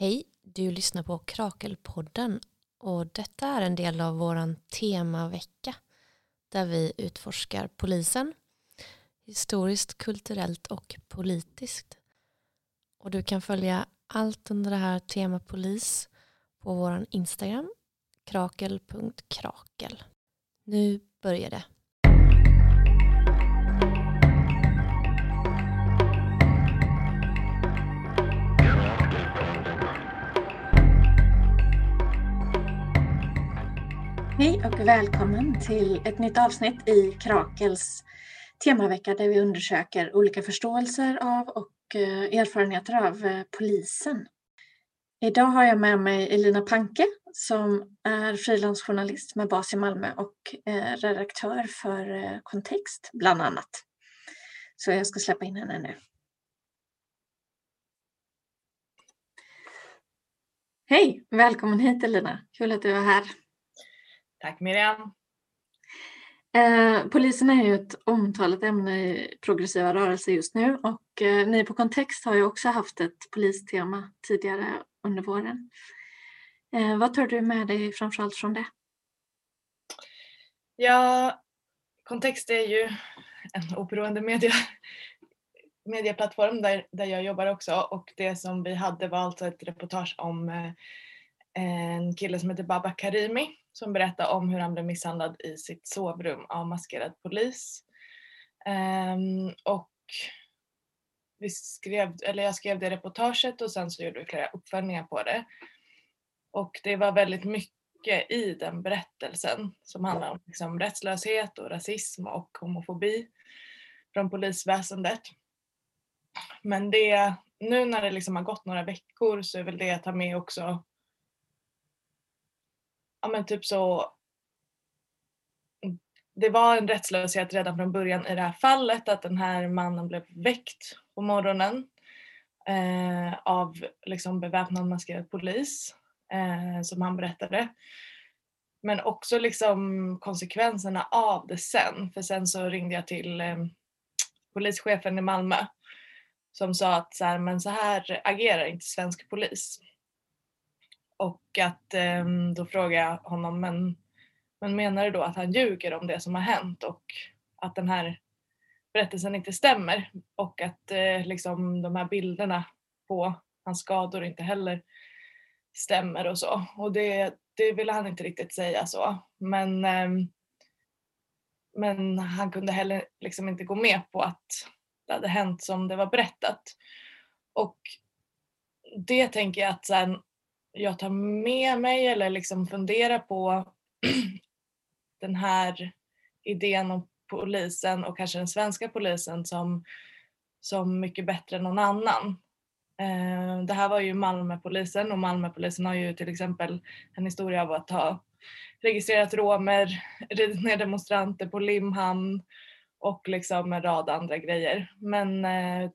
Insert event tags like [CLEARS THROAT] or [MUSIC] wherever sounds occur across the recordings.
Hej, du lyssnar på Krakelpodden och detta är en del av våran temavecka där vi utforskar polisen historiskt, kulturellt och politiskt. Och du kan följa allt under det här tema polis på våran Instagram krakel.krakel. Nu börjar det. Hej och välkommen till ett nytt avsnitt i Krakels temavecka där vi undersöker olika förståelser av och eh, erfarenheter av eh, polisen. Idag har jag med mig Elina Panke som är frilansjournalist med bas i Malmö och eh, redaktör för Kontext bland annat. Så jag ska släppa in henne nu. Hej, välkommen hit Elina. Kul att du är här. Tack Miriam. Eh, polisen är ju ett omtalat ämne i progressiva rörelser just nu och eh, ni på Kontext har ju också haft ett polistema tidigare under våren. Eh, vad tar du med dig framförallt från det? Ja, Kontext är ju en oberoende media, medieplattform där, där jag jobbar också och det som vi hade var alltså ett reportage om eh, en kille som heter Baba Karimi som berättar om hur han blev misshandlad i sitt sovrum av maskerad polis. Um, och vi skrev, eller jag skrev det reportaget och sen så gjorde vi flera uppföljningar på det. Och det var väldigt mycket i den berättelsen som handlar om liksom rättslöshet och rasism och homofobi från polisväsendet. Men det, nu när det liksom har gått några veckor så är väl det jag tar med också ja men typ så mm, det var en rättslöshet redan från början i det här fallet att den här mannen blev väckt på morgonen eh, av liksom beväpnad maskerad polis eh, som han berättade. Men också liksom konsekvenserna av det sen för sen så ringde jag till eh, polischefen i Malmö som sa att så här, men så här agerar inte svensk polis. Och att eh, då frågade jag honom, men, men menar du då att han ljuger om det som har hänt och att den här berättelsen inte stämmer och att eh, liksom de här bilderna på hans skador inte heller stämmer och så. Och det, det ville han inte riktigt säga så. Men, eh, men han kunde heller liksom inte gå med på att det hade hänt som det var berättat. Och det tänker jag att sen jag tar med mig eller liksom funderar på [CLEARS THROAT] den här idén om polisen och kanske den svenska polisen som, som mycket bättre än någon annan. Eh, det här var ju Malmöpolisen och Malmöpolisen har ju till exempel en historia av att ha registrerat romer, [LAUGHS] ridit ner demonstranter på Limhamn och liksom en rad andra grejer. Men eh,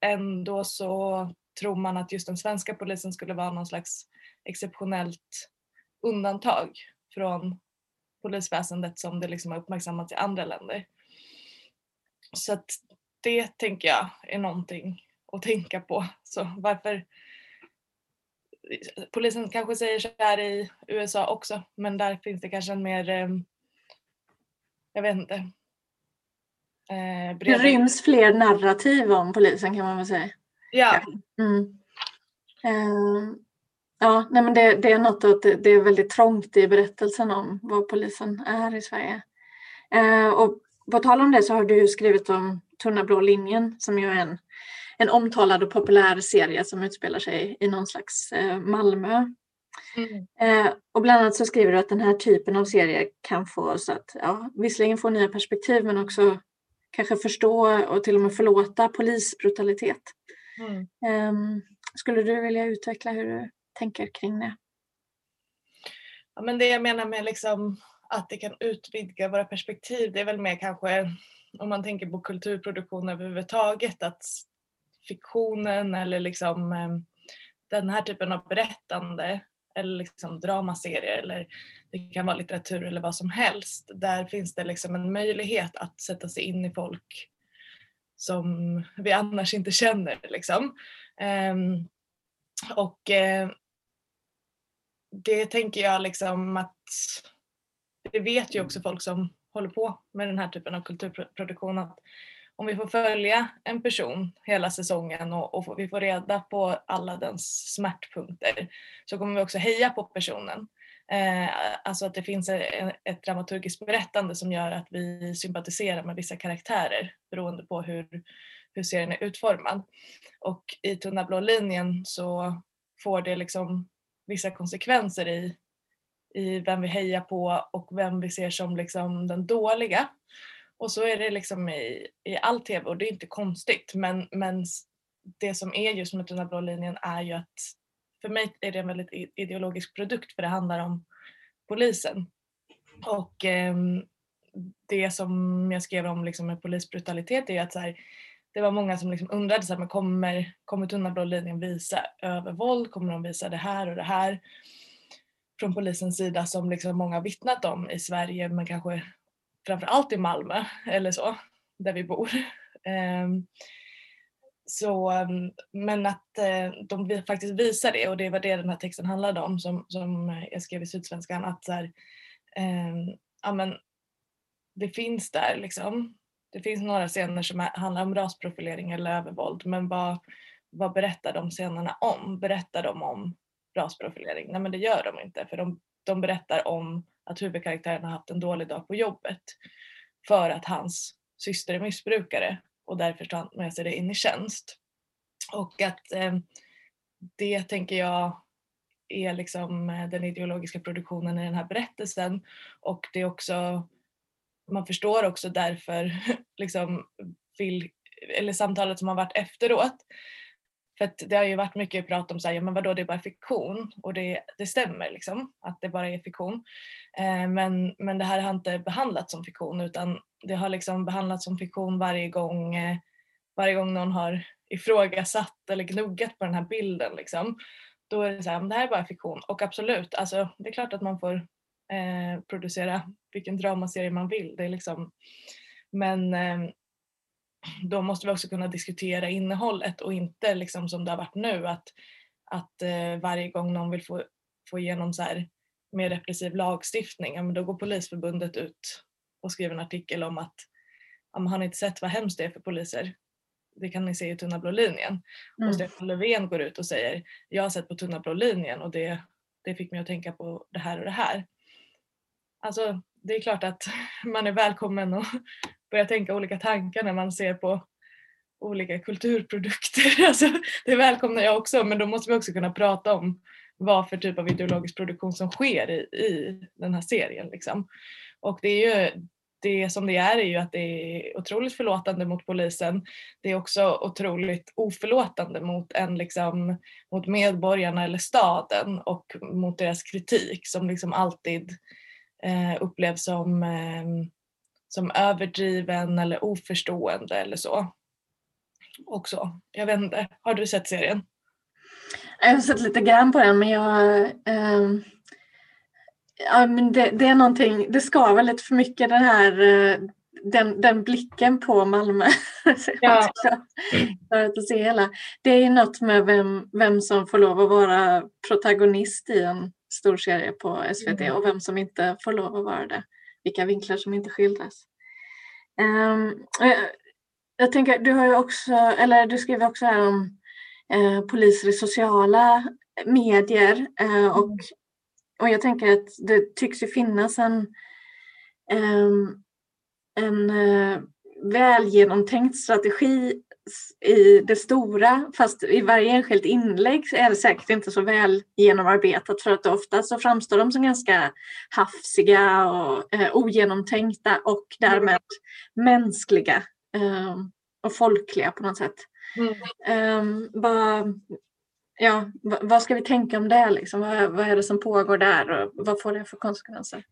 ändå så tror man att just den svenska polisen skulle vara någon slags exceptionellt undantag från polisväsendet som det liksom har uppmärksammats i andra länder. Så att det tänker jag är någonting att tänka på. Så varför Polisen kanske säger så här i USA också men där finns det kanske en mer, eh, jag vet inte. Eh, det ryms fler narrativ om polisen kan man väl säga. Ja. Mm. Uh, ja, nej men det, det är något att det, det, är väldigt trångt i berättelsen om vad polisen är i Sverige. Uh, och på tal om det så har du skrivit om Tunna blå linjen som ju är en, en omtalad och populär serie som utspelar sig i någon slags uh, Malmö. Mm. Eh, och bland annat så skriver du att den här typen av serier kan få oss att ja, visserligen få nya perspektiv men också kanske förstå och till och med förlåta polisbrutalitet. Mm. Um, skulle du vilja utveckla hur du tänker kring det? Ja, men det jag menar med liksom att det kan utvidga våra perspektiv det är väl mer kanske om man tänker på kulturproduktion överhuvudtaget att fiktionen eller liksom ehm, den här typen av berättande eller liksom dramaserier eller det kan vara litteratur eller vad som helst. Där finns det liksom en möjlighet att sätta sig in i folk som vi annars inte känner. Liksom. Um, och eh, det tänker jag liksom att det vet ju också folk som håller på med den här typen av kulturproduktion att om vi får följa en person hela säsongen och, och vi får reda på alla dens smärtpunkter så kommer vi också heja på personen. Eh, alltså att det finns ett, ett dramaturgiskt berättande som gör att vi sympatiserar med vissa karaktärer beroende på hur, hur serien är utformad. Och i Tunna blå linjen så får det liksom vissa konsekvenser i, i vem vi hejar på och vem vi ser som liksom den dåliga. Och så är det liksom i, i all tv och det är inte konstigt men, men det som är just med Tunna blå linjen är ju att för mig är det en väldigt ideologisk produkt för det handlar om polisen. Och eh, det som jag skrev om liksom med polisbrutalitet är att så här, det var många som liksom undrade så här, men kommer, kommer Tunna blå linjen visa övervåld? Kommer de visa det här och det här? Från polisens sida som liksom många vittnat om i Sverige men kanske framförallt i Malmö eller så, där vi bor. Eh, så, ehm, men att eh, de faktiskt visar det och det var det den här texten handlade om som, som jag skrev i Sydsvenskan att så här, eh, ja, men det finns där liksom. Det finns några scener som handlar om rasprofilering eller övervåld men vad, vad berättar de scenerna om? Berättar de om rasprofilering? Nej men det gör de inte för de, de berättar om att huvudkaraktären har haft en dålig dag på jobbet för att hans syster är missbrukare och därför tar han med sig det in i tjänst. Och att eh, det tänker jag är liksom eh, den ideologiska produktionen i den här berättelsen och det är också man förstår också därför [LAUGHS] liksom vill, eller samtalet som har varit efteråt för att det har ju varit mycket prat om så här, ja men vadå det är bara fiktion och det, det stämmer liksom att det bara är fiktion. Eh, men, men det här har inte behandlats som fiktion utan det har liksom behandlats som fiktion varje gång, eh, varje gång någon har ifrågasatt eller gnuggat på den här bilden liksom. Då är det så här, det här är bara fiktion och absolut, alltså det är klart att man får eh, producera vilken dramaserie man vill. Det är liksom, men eh, då måste vi också kunna diskutera innehållet och inte liksom som det har varit nu att, att eh, varje gång någon vill få, få igenom så här mer repressiv lagstiftning, ja, men då går Polisförbundet ut och skriver en artikel om att har ni inte sett vad hemskt det är för poliser? Det kan ni se i Tunna blå linjen. Mm. Och Stefan Löfven går ut och säger jag har sett på Tunna blå linjen och det, det fick mig att tänka på det här och det här. Alltså det är klart att [LAUGHS] man är välkommen att [LAUGHS] börja tänka olika tankar när man ser på olika kulturprodukter. [LAUGHS] Alltså, det välkomnar jag också men då måste vi också kunna prata om vad för typ av ideologisk produktion som sker i, i den här serien. Liksom. Och det är ju det som det är är ju att det är otroligt förlåtande mot polisen. Det är också otroligt oförlåtande mot, en liksom, mot medborgarna eller staden och mot deras kritik som liksom alltid eh, upplevs som, eh, som överdriven eller oförstående eller så. Också. Jag vet inte, har du sett serien? Jag har sett lite grann på den men jag eh, ja, men det, det, är någonting, det skaver lite för mycket den här eh, den, den blicken på Malmö. [LAUGHS] Ja. för att se hela. Det är ju något med vem, vem som får lov att vara protagonist i en stor serie på SVT mm. och vem som inte får lov att vara det. Vilka vinklar som inte skildras. Um, jag, jag, tänker, du har ju också, eller du skriver också här om eh, poliser i sociala medier eh, och, mm. Och jag tänker att det tycks ju finnas en, um, en uh, väl genomtänkt strategi i det stora, fast i varje enskilt inlägg är det säkert inte så väl genomarbetat för att ofta så framstår de som ganska hafsiga och eh, ogenomtänkta och därmed mm. mänskliga eh, och folkliga på något sätt. Mm. Eh, vad, ja, vad ska vi tänka om det? Liksom? Vad, vad är det som pågår där och vad får det för konsekvenser?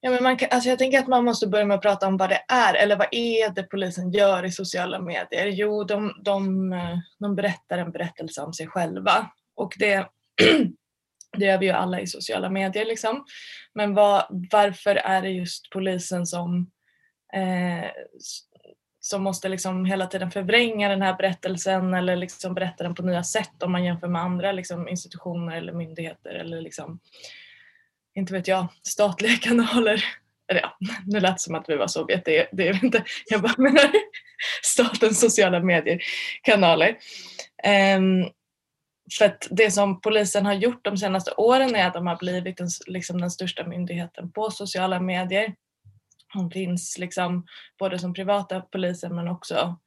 Ja, men man kan, alltså jag tänker att man måste börja med att prata om vad det är eller vad är det polisen gör i sociala medier? Jo, de, de, de berättar en berättelse om sig själva och det, [CLEARS THROAT] det gör vi ju alla i sociala medier liksom. Men vad, varför är det just polisen som, eh, som måste liksom hela tiden förvränga den här berättelsen eller liksom berätta den på nya sätt om man jämför med andra liksom institutioner eller myndigheter eller liksom, inte vet jag, statliga [LAUGHS] kanaler. Eller ja, nu lät det som att vi var Sovjet, det, det är inte. Jag bara menar [LAUGHS] statens sociala medier-kanaler. Um, ehm, för att det som polisen har gjort de senaste åren är att de har blivit den, liksom den största myndigheten på sociala medier. Hon finns liksom både som privata poliser men också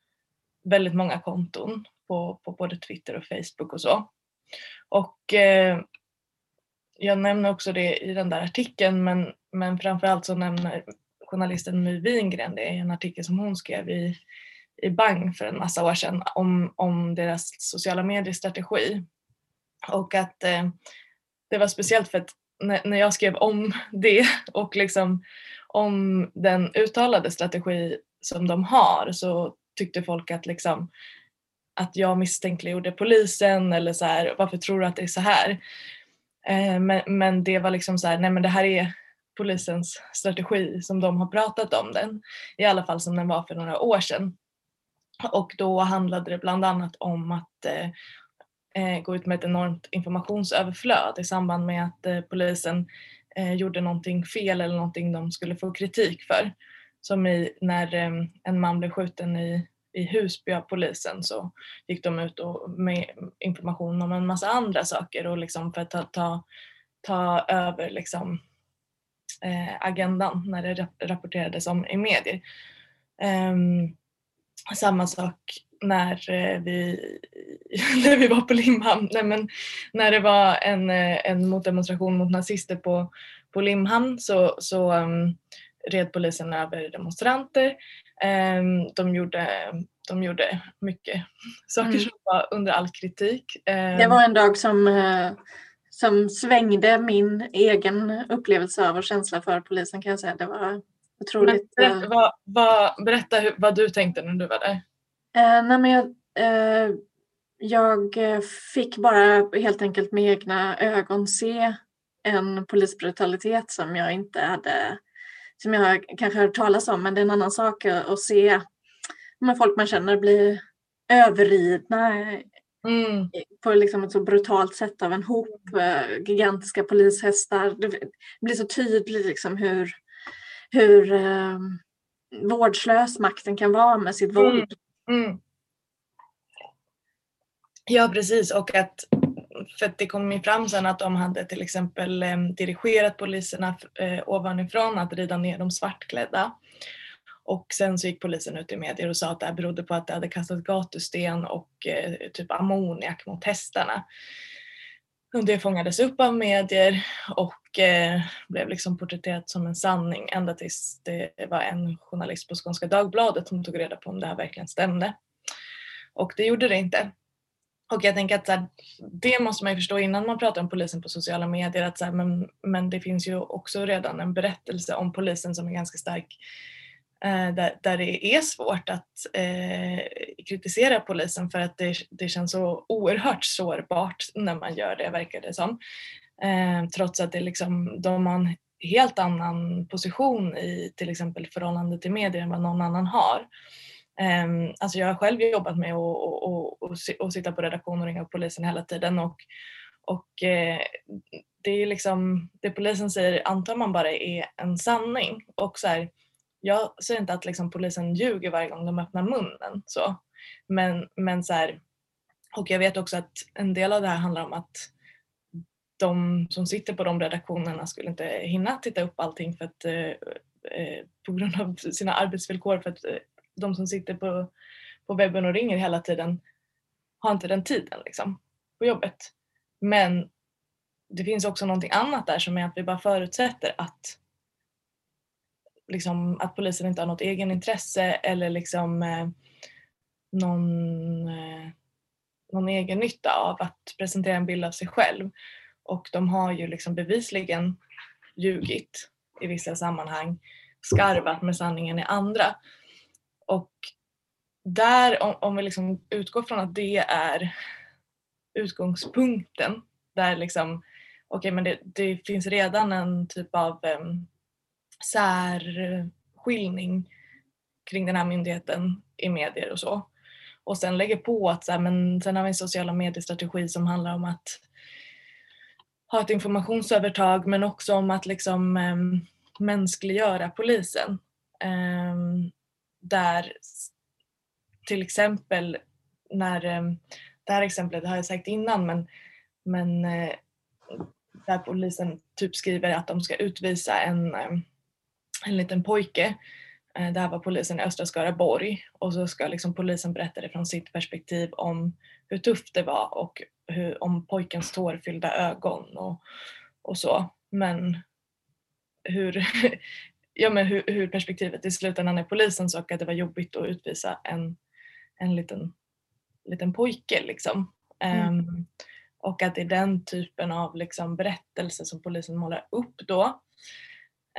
väldigt många konton på, på både Twitter och Facebook och så. Och eh, jag nämner också det i den där artikeln men, men framförallt så nämner journalisten My Wingren det i en artikel som hon skrev i, i Bang för en massa år sedan om, om deras sociala medier-strategi. Och att eh, det var speciellt för att när, när jag skrev om det och liksom om den uttalade strategi som de har så tyckte folk att liksom att jag misstänkliggjorde polisen eller så här, varför tror du att det är så här? Eh, men, men det var liksom så här, nej men det här är polisens strategi som de har pratat om den. I alla fall som den var för några år sedan. Och då handlade det bland annat om att eh, eh gå ut med ett enormt informationsöverflöd i samband med att eh, polisen eh, gjorde någonting fel eller någonting de skulle få kritik för. Som i, när eh, en man blev skjuten i, i Husby av polisen så gick de ut och med information om en massa andra saker och liksom för att ta, ta, ta över liksom, eh, agendan när det rapporterades om i medier. Um, samma sak när eh, vi, [LAUGHS] när vi var på Limhamn, nej men när det var en, eh, en motdemonstration mot nazister på, på Limhamn så, så um, red polisen över demonstranter. Um, de, gjorde, de gjorde mycket [LAUGHS] saker mm. som var under all kritik. Um, det var en dag som, uh, som svängde min egen upplevelse av och känsla för polisen kan jag säga. Det var otroligt. Men, uh, vad, vad, berätta hur, vad du tänkte när du var där. Eh, nej men jag, eh, jag fick bara helt enkelt med egna ögon se en polisbrutalitet som jag inte hade, som jag kanske hört talas om, men det är en annan sak att se med folk man känner bli överridna mm. på liksom ett så brutalt sätt av en hop eh, gigantiska polishästar. Det blir så tydligt liksom hur, hur eh, vårdslös makten kan vara med sitt våld. Mm. Mm. Ja precis och att för att det kom ju fram sen att de hade till exempel eh, dirigerat poliserna eh, ovanifrån att rida ner de svartklädda. Och sen så gick polisen ut i medier och sa att det här berodde på att det hade kastat gatusten och eh, typ ammoniak mot hästarna. Och det fångades upp av medier och eh, blev liksom porträtterat som en sanning ända tills det var en journalist på Skånska Dagbladet som tog reda på om det här verkligen stämde. Och det gjorde det inte. Och jag tänker att här, det måste man ju förstå innan man pratar om polisen på sociala medier att så här, men, men det finns ju också redan en berättelse om polisen som är ganska stark Eh, där, där det är svårt att eh, kritisera polisen för att det, det känns så oerhört sårbart när man gör det verkar det som. Eh, trots att det liksom, de har en helt annan position i till exempel förhållande till medier än vad någon annan har. Eh, alltså jag har själv jobbat med att och, och, och, och sitta på redaktion och ringa upp polisen hela tiden och, och eh, det är liksom det polisen säger antar man bara är en sanning och så här, jag säger inte att liksom polisen ljuger varje gång de öppnar munnen så men, men så här, och jag vet också att en del av det här handlar om att de som sitter på de redaktionerna skulle inte hinna titta upp allting för att eh, eh på grund av sina arbetsvillkor för att eh, de som sitter på, på webben och ringer hela tiden har inte den tiden liksom, på jobbet. Men det finns också någonting annat där som är att vi bara förutsätter att liksom, att polisen inte har något egenintresse eller liksom eh, någon, eh, någon egen nytta av att presentera en bild av sig själv. Och de har ju liksom bevisligen ljugit i vissa sammanhang, skarvat med sanningen i andra. Och där, om, om vi liksom utgår från att det är utgångspunkten, där liksom, okej okay, men det, det, finns redan en typ av um, särskiljning kring den här myndigheten i medier och så. Och sen lägger på att så här, men sen har vi en sociala mediestrategi som handlar om att ha ett informationsövertag men också om att liksom eh, mänskliggöra polisen. Eh, där till exempel när, eh, det här exemplet har jag sagt innan men, men eh, där polisen typ skriver att de ska utvisa en, eh, en liten pojke. Eh, det här var polisen i Östra Skaraborg och så ska liksom polisen berätta det från sitt perspektiv om hur tufft det var och hur, om pojkens tårfyllda ögon och, och så. Men hur, [LAUGHS] ja, men hur, hur perspektivet i slutändan är polisen och att det var jobbigt att utvisa en, en liten, liten pojke liksom. Mm. Um, och att det är den typen av liksom berättelse som polisen målar upp då.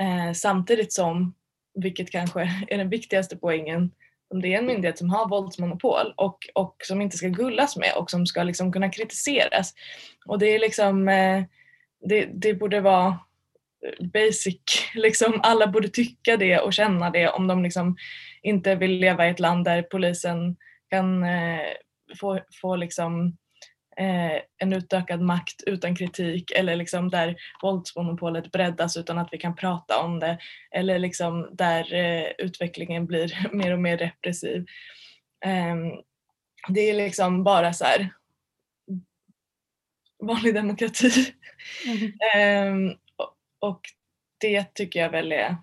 Eh, samtidigt som, vilket kanske [LAUGHS] är den viktigaste poängen, om det är en myndighet som har våldsmonopol och, och som inte ska gullas med och som ska liksom kunna kritiseras. Och det är liksom, eh, det, det borde vara eh, basic, [LAUGHS] liksom alla borde tycka det och känna det om de liksom inte vill leva i ett land där polisen kan eh, få, få liksom eh, en utökad makt utan kritik eller liksom där våldsmonopolet breddas utan att vi kan prata om det eller liksom där eh, utvecklingen blir [LAUGHS] mer och mer repressiv. Eh, det är liksom bara så här vanlig demokrati. Mm. [LAUGHS] och det tycker jag väl är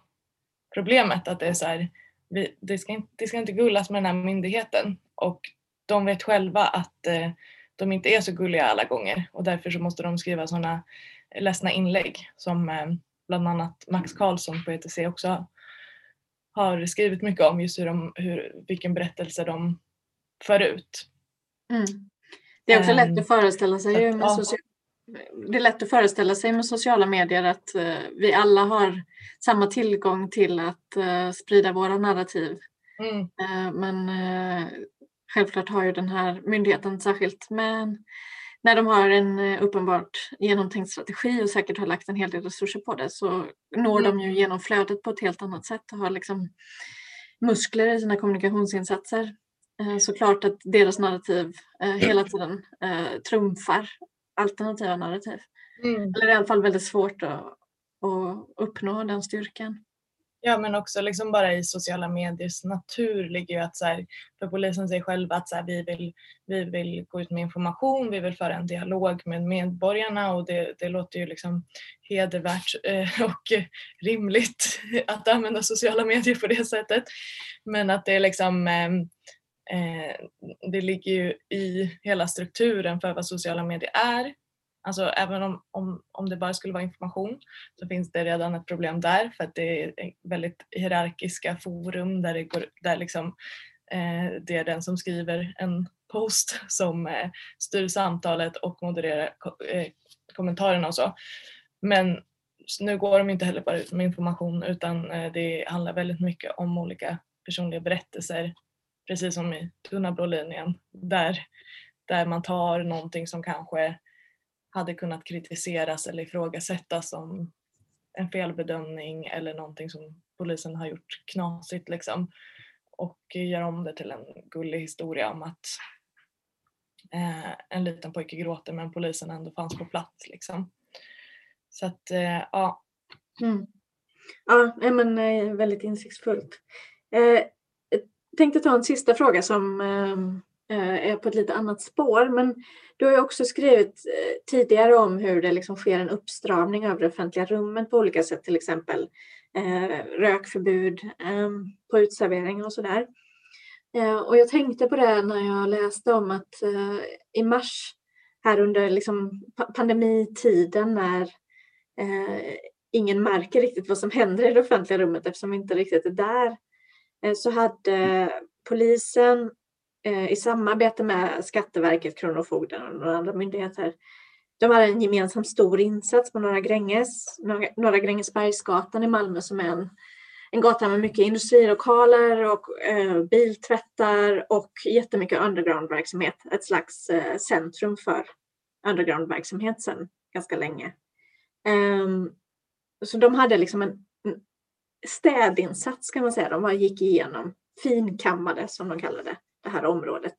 problemet att det är så här, vi, det, ska inte, det ska inte gullas med den här myndigheten och de vet själva att eh, de inte är så gulliga alla gånger och därför så måste de skriva sådana ledsna inlägg som eh, bland annat Max Karlsson på ETC också har skrivit mycket om just hur de, hur, vilken berättelse de för ut. Mm. Det är också um, lätt att ehm, föreställa sig att, med ja. det är lätt att föreställa sig med sociala medier att uh, vi alla har samma tillgång till att uh, sprida våra narrativ. Mm. Uh, men Självklart har ju den här myndigheten särskilt men när de har en eh, uppenbart genomtänkt strategi och säkert har lagt en hel del resurser på det så når mm. de ju genom flödet på ett helt annat sätt och har liksom muskler i sina kommunikationsinsatser. Eh, Såklart att deras narrativ eh, hela [CLEARS THROAT] tiden trumfar alternativa narrativ. Mm. Eller i alla fall väldigt svårt att, att uppnå den styrkan. Ja men också liksom bara i sociala mediers natur ligger ju att så här, för polisen säger själva att så här, vi, vill, vi vill gå ut med information, vi vill föra en dialog med medborgarna och det, det låter ju liksom hedervärt eh, [LAUGHS] och rimligt att använda sociala medier på det sättet. Men att det är liksom ehm, eh, det ligger ju i hela strukturen för vad sociala medier är Alltså även om, om, om det bara skulle vara information så finns det redan ett problem där för att det är väldigt hierarkiska forum där det, går, där liksom, eh, det är den som skriver en post som eh, styr samtalet och modererar ko eh, kommentarerna och så. Men nu går de inte heller bara ut med information utan eh, det handlar väldigt mycket om olika personliga berättelser precis som i Tunna blå linjen där, där man tar någonting som kanske hade kunnat kritiseras eller ifrågasättas som en felbedömning eller någonting som polisen har gjort knasigt liksom. Och gör om det till en gullig historia om att eh, en liten pojke gråter men polisen ändå fanns på plats liksom. Så att eh, ja. Mm. Ja, men eh, väldigt insiktsfullt. Eh, jag tänkte ta en sista fråga som Eh, är på ett lite annat spår. Men du har ju också skrivit eh, tidigare om hur det liksom sker en uppstramning av det offentliga rummet på olika sätt, till exempel eh, rökförbud ehm, på utserveringar och sådär. Och jag tänkte på det när jag läste om att i mars här under liksom pandemitiden när ingen märker riktigt vad som händer i det offentliga rummet eftersom vi inte riktigt är där så hade polisen Eh, Eh, i samarbete med Skatteverket, Kronofogden och några andra myndigheter. De har en gemensam stor insats på Norra Gränges, Norra Grängesbergsgatan i Malmö som är en, en gata med mycket industrilokaler och eh, biltvättar och jättemycket undergroundverksamhet. Ett slags eh, centrum för undergroundverksamhet sedan ganska länge. Um, så de hade liksom en städinsats kan man säga. De gick igenom finkammade som de kallade det, det här området.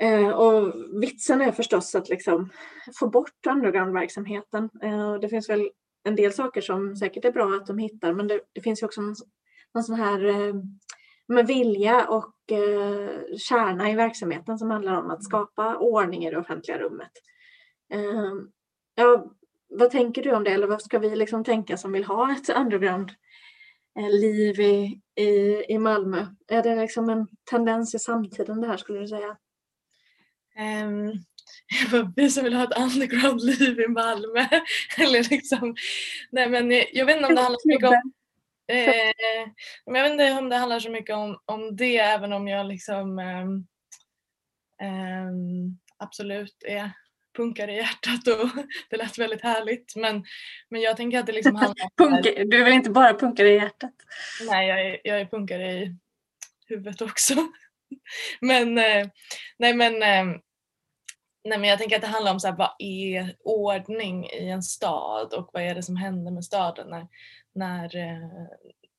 Eh, och vitsen är förstås att liksom få bort undergroundverksamheten. Eh, det finns väl en del saker som säkert är bra att de hittar men det, det finns ju också någon, någon sån här eh, med vilja och eh, kärna i verksamheten som handlar om att skapa ordning i det offentliga rummet. Eh, ja, vad tänker du om det eller vad ska vi liksom tänka som vill ha ett underground Eh, liv i, i, i Malmö? Är det liksom en tendens i samtiden det här skulle du säga? Ehm, um, vi som vill ha ett underground-liv i Malmö. [LAUGHS] Eller liksom, nej men jag vet inte om det handlar så mycket om eh, men jag vet inte om det handlar så mycket om, om det även om jag liksom eh, eh, absolut är punkare i hjärtat och [LAUGHS] det lät väldigt härligt. Men, men jag tänker att det liksom [LAUGHS] handlar om... du är väl inte bara punkare i hjärtat? Nej, jag är, jag är punkare i huvudet också. [LAUGHS] men, eh, nej men eh, Nej men jag tänker att det handlar om så här, vad är ordning i en stad och vad är det som händer med staden när, när, eh,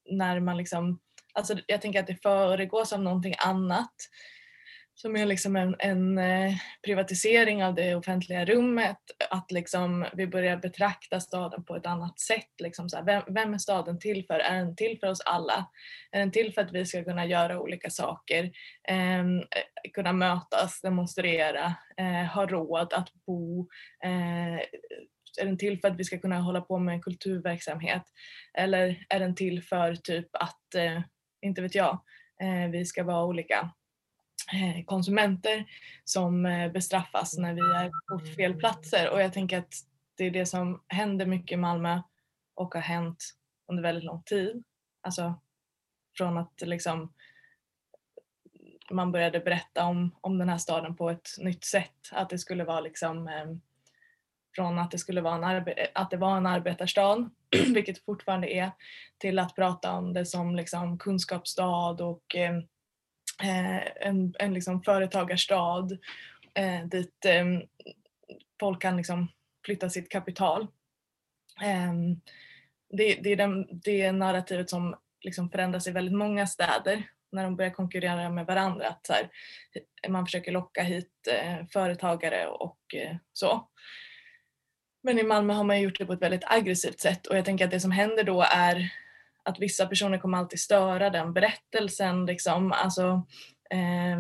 när man liksom, alltså jag tänker att det föregås av någonting annat som är liksom en, en eh, privatisering av det offentliga rummet. Att liksom vi börjar betrakta staden på ett annat sätt. Liksom så här, vem, vem, är staden till för? Är den till för oss alla? Är den till för att vi ska kunna göra olika saker? Eh, kunna mötas, demonstrera, eh, ha råd att bo? Eh, är den till för att vi ska kunna hålla på med kulturverksamhet? Eller är den till för typ att, eh, inte vet jag, eh, vi ska vara olika Eh, konsumenter som eh, bestraffas när vi är på fel platser och jag tänker att det är det som händer mycket i Malmö och har hänt under väldigt lång tid. Alltså från att liksom man började berätta om, om den här staden på ett nytt sätt. Att det skulle vara liksom eh, från att det skulle vara en, arbe att det var en arbetarstad, [CLEARS THROAT] vilket fortfarande är, till att prata om det som liksom kunskapsstad och Eh, Eh, en, en liksom företagarstad eh, dit eh, folk kan liksom flytta sitt kapital. Ehm, det, det, är den, det narrativet som liksom förändras i väldigt många städer när de börjar konkurrera med varandra. Att här, man försöker locka hit eh, företagare och eh, så. Men i Malmö har man gjort det på ett väldigt aggressivt sätt och jag tänker att det som händer då är att vissa personer kommer alltid störa den berättelsen. Liksom. Alltså, eh,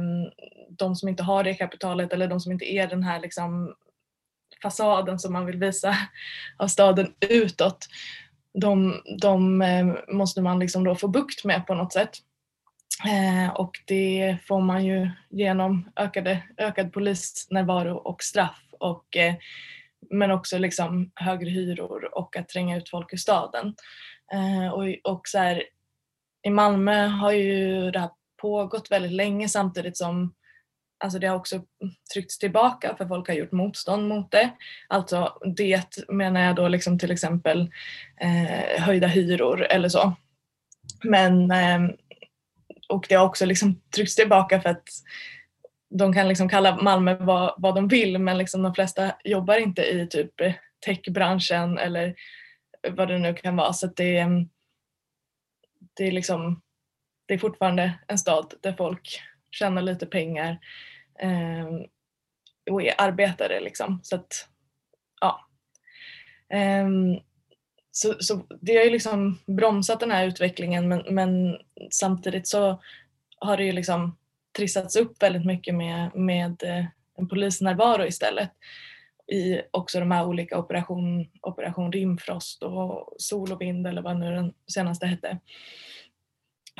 de som inte har det kapitalet eller de som inte är den här liksom, fasaden som man vill visa [LAUGHS] av staden utåt. De, de eh, måste man liksom då få bukt med på något sätt. Eh, och det får man ju genom ökade, ökad polisnärvaro och straff och, eh, men också liksom högre hyror och att tränga ut folk ur staden. Eh, och, och så här, I Malmö har ju det här pågått väldigt länge samtidigt som alltså det har också tryckts tillbaka för folk har gjort motstånd mot det. Alltså det menar jag då liksom till exempel eh, höjda hyror eller så. Men eh, och det har också liksom tryckts tillbaka för att de kan liksom kalla Malmö vad, vad de vill men liksom de flesta jobbar inte i typ techbranschen eller vad det nu kan vara. Så det, är, det är liksom det är fortfarande en stad där folk tjänar lite pengar eh, och är arbetare liksom. Så att, ja. Eh, så, så det har ju liksom bromsat den här utvecklingen men, men samtidigt så har det ju liksom trissats upp väldigt mycket med, med eh, en polisnärvaro istället i också de här olika operation, operation Rimfrost och Sol och vind eller vad nu den senaste hette.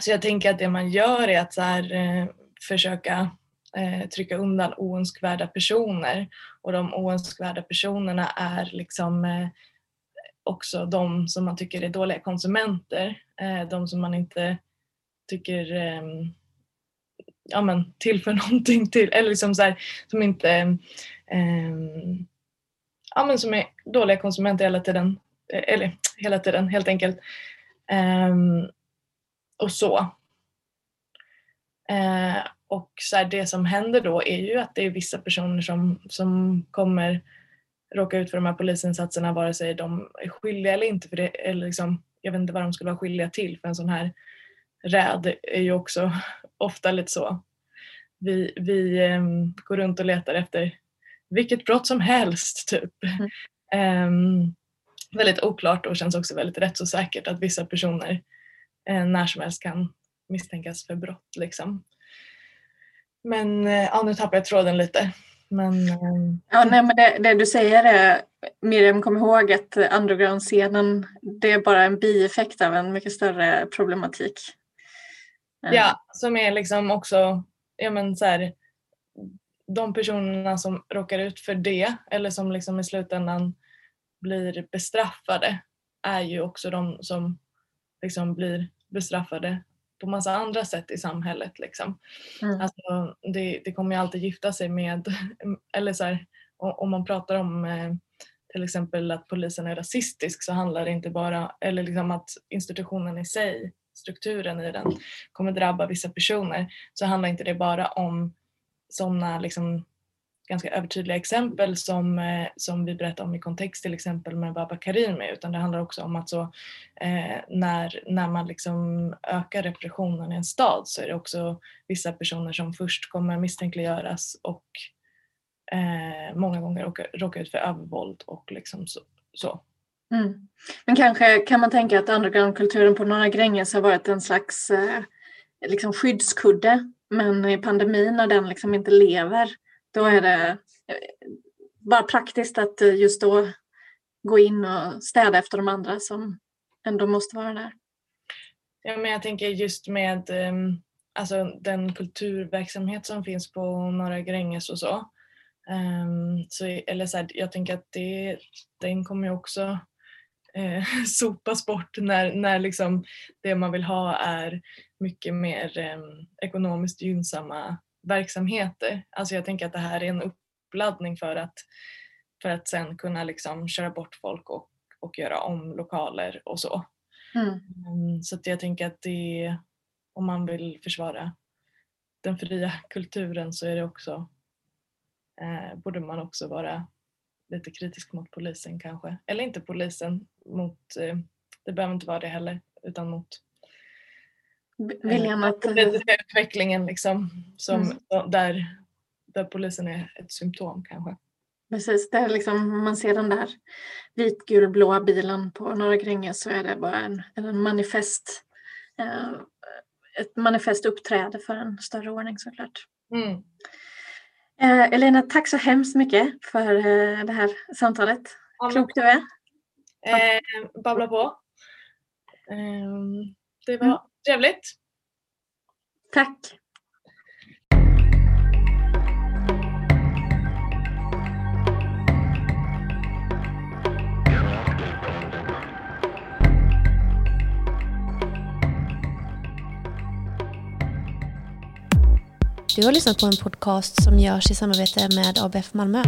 Så jag tänker att det man gör är att så här, eh, försöka eh, trycka undan oönskvärda personer. Och de oönskvärda personerna är liksom eh, också de som man tycker är dåliga konsumenter, eh, de som man inte tycker ehm, ja, men, tillför [LAUGHS] någonting till, eller liksom så här, som inte ehm, ja, men som är dåliga konsumenter hela tiden. Eh, eller hela tiden helt enkelt. Um, och så. Uh, och så här, det som händer då är ju att det är vissa personer som, som kommer råka ut för de här polisinsatserna vare sig de är skyldiga eller inte. För det, eller liksom, jag vet inte vad de skulle vara skyldiga till för en sån här räd är ju också [LAUGHS] ofta lite så. Vi, vi um, går runt och letar efter vilket brott som helst typ. Mm. Um, väldigt oklart och känns också väldigt rättsosäkert att vissa personer uh, när som helst kan misstänkas för brott. Liksom. Men uh, ja, nu tappar jag tråden lite. Men, um, ja, nej, men det, det, du säger är, Miriam, kom ihåg att underground-scenen det är bara en bieffekt av en mycket större problematik. Ja, som är liksom också, ja men så här, de personerna som råkar ut för det eller som liksom i slutändan blir bestraffade är ju också de som liksom blir bestraffade på massa andra sätt i samhället. Liksom. Mm. Alltså, det, det kommer ju alltid gifta sig med, [LAUGHS] eller så här, om man pratar om eh, till exempel att polisen är rasistisk så handlar det inte bara, eller liksom att institutionen i sig strukturen i den kommer drabba vissa personer så handlar inte det bara om sådana liksom ganska övertydliga exempel som, eh, som vi berättar om i kontext till exempel med Baba Karimi utan det handlar också om att så, eh, när, när man liksom ökar repressionen i en stad så är det också vissa personer som först kommer misstänkliggöras och eh, många gånger råkar, råkar ut för övervåld och liksom så. så. Mm. Men kanske kan man tänka att undergroundkulturen på Norra Gränges har varit en slags eh, liksom skyddskudde. Men i pandemin när den liksom inte lever, då är det eh, bara praktiskt att eh, just då gå in och städa efter de andra som ändå måste vara där. Ja, men jag tänker just med ehm, alltså den kulturverksamhet som finns på Norra Gränges och så. Um, så eller så här, jag tänker att det, den kommer ju också eh, [LAUGHS] sopas bort när, när liksom det man vill ha är mycket mer eh, ekonomiskt gynnsamma verksamheter. Alltså jag tänker att det här är en uppladdning för att, för att sen kunna liksom köra bort folk och, och göra om lokaler och så. Mm. Um, så att jag tänker att det, om man vill försvara den fria kulturen så är det också, eh, borde man också vara lite kritisk mot polisen kanske. Eller inte polisen, mot, eh, det behöver inte vara det heller, utan mot Viljan att... politiska utvecklingen liksom, som, mm. där, där polisen är ett symptom kanske. Precis, där liksom man ser den där vitgulblåa bilen på Norra Gränges så är det bara en, en manifest, eh, ett manifest uppträde för en större ordning såklart. Mm. Eh, Elina, tack så hemskt mycket för eh, det här samtalet. Ja, Klok du är. Eh, babbla på. Eh, det var mm. trevligt. Tack. Du har lyssnat på en podcast som görs i samarbete med ABF Malmö.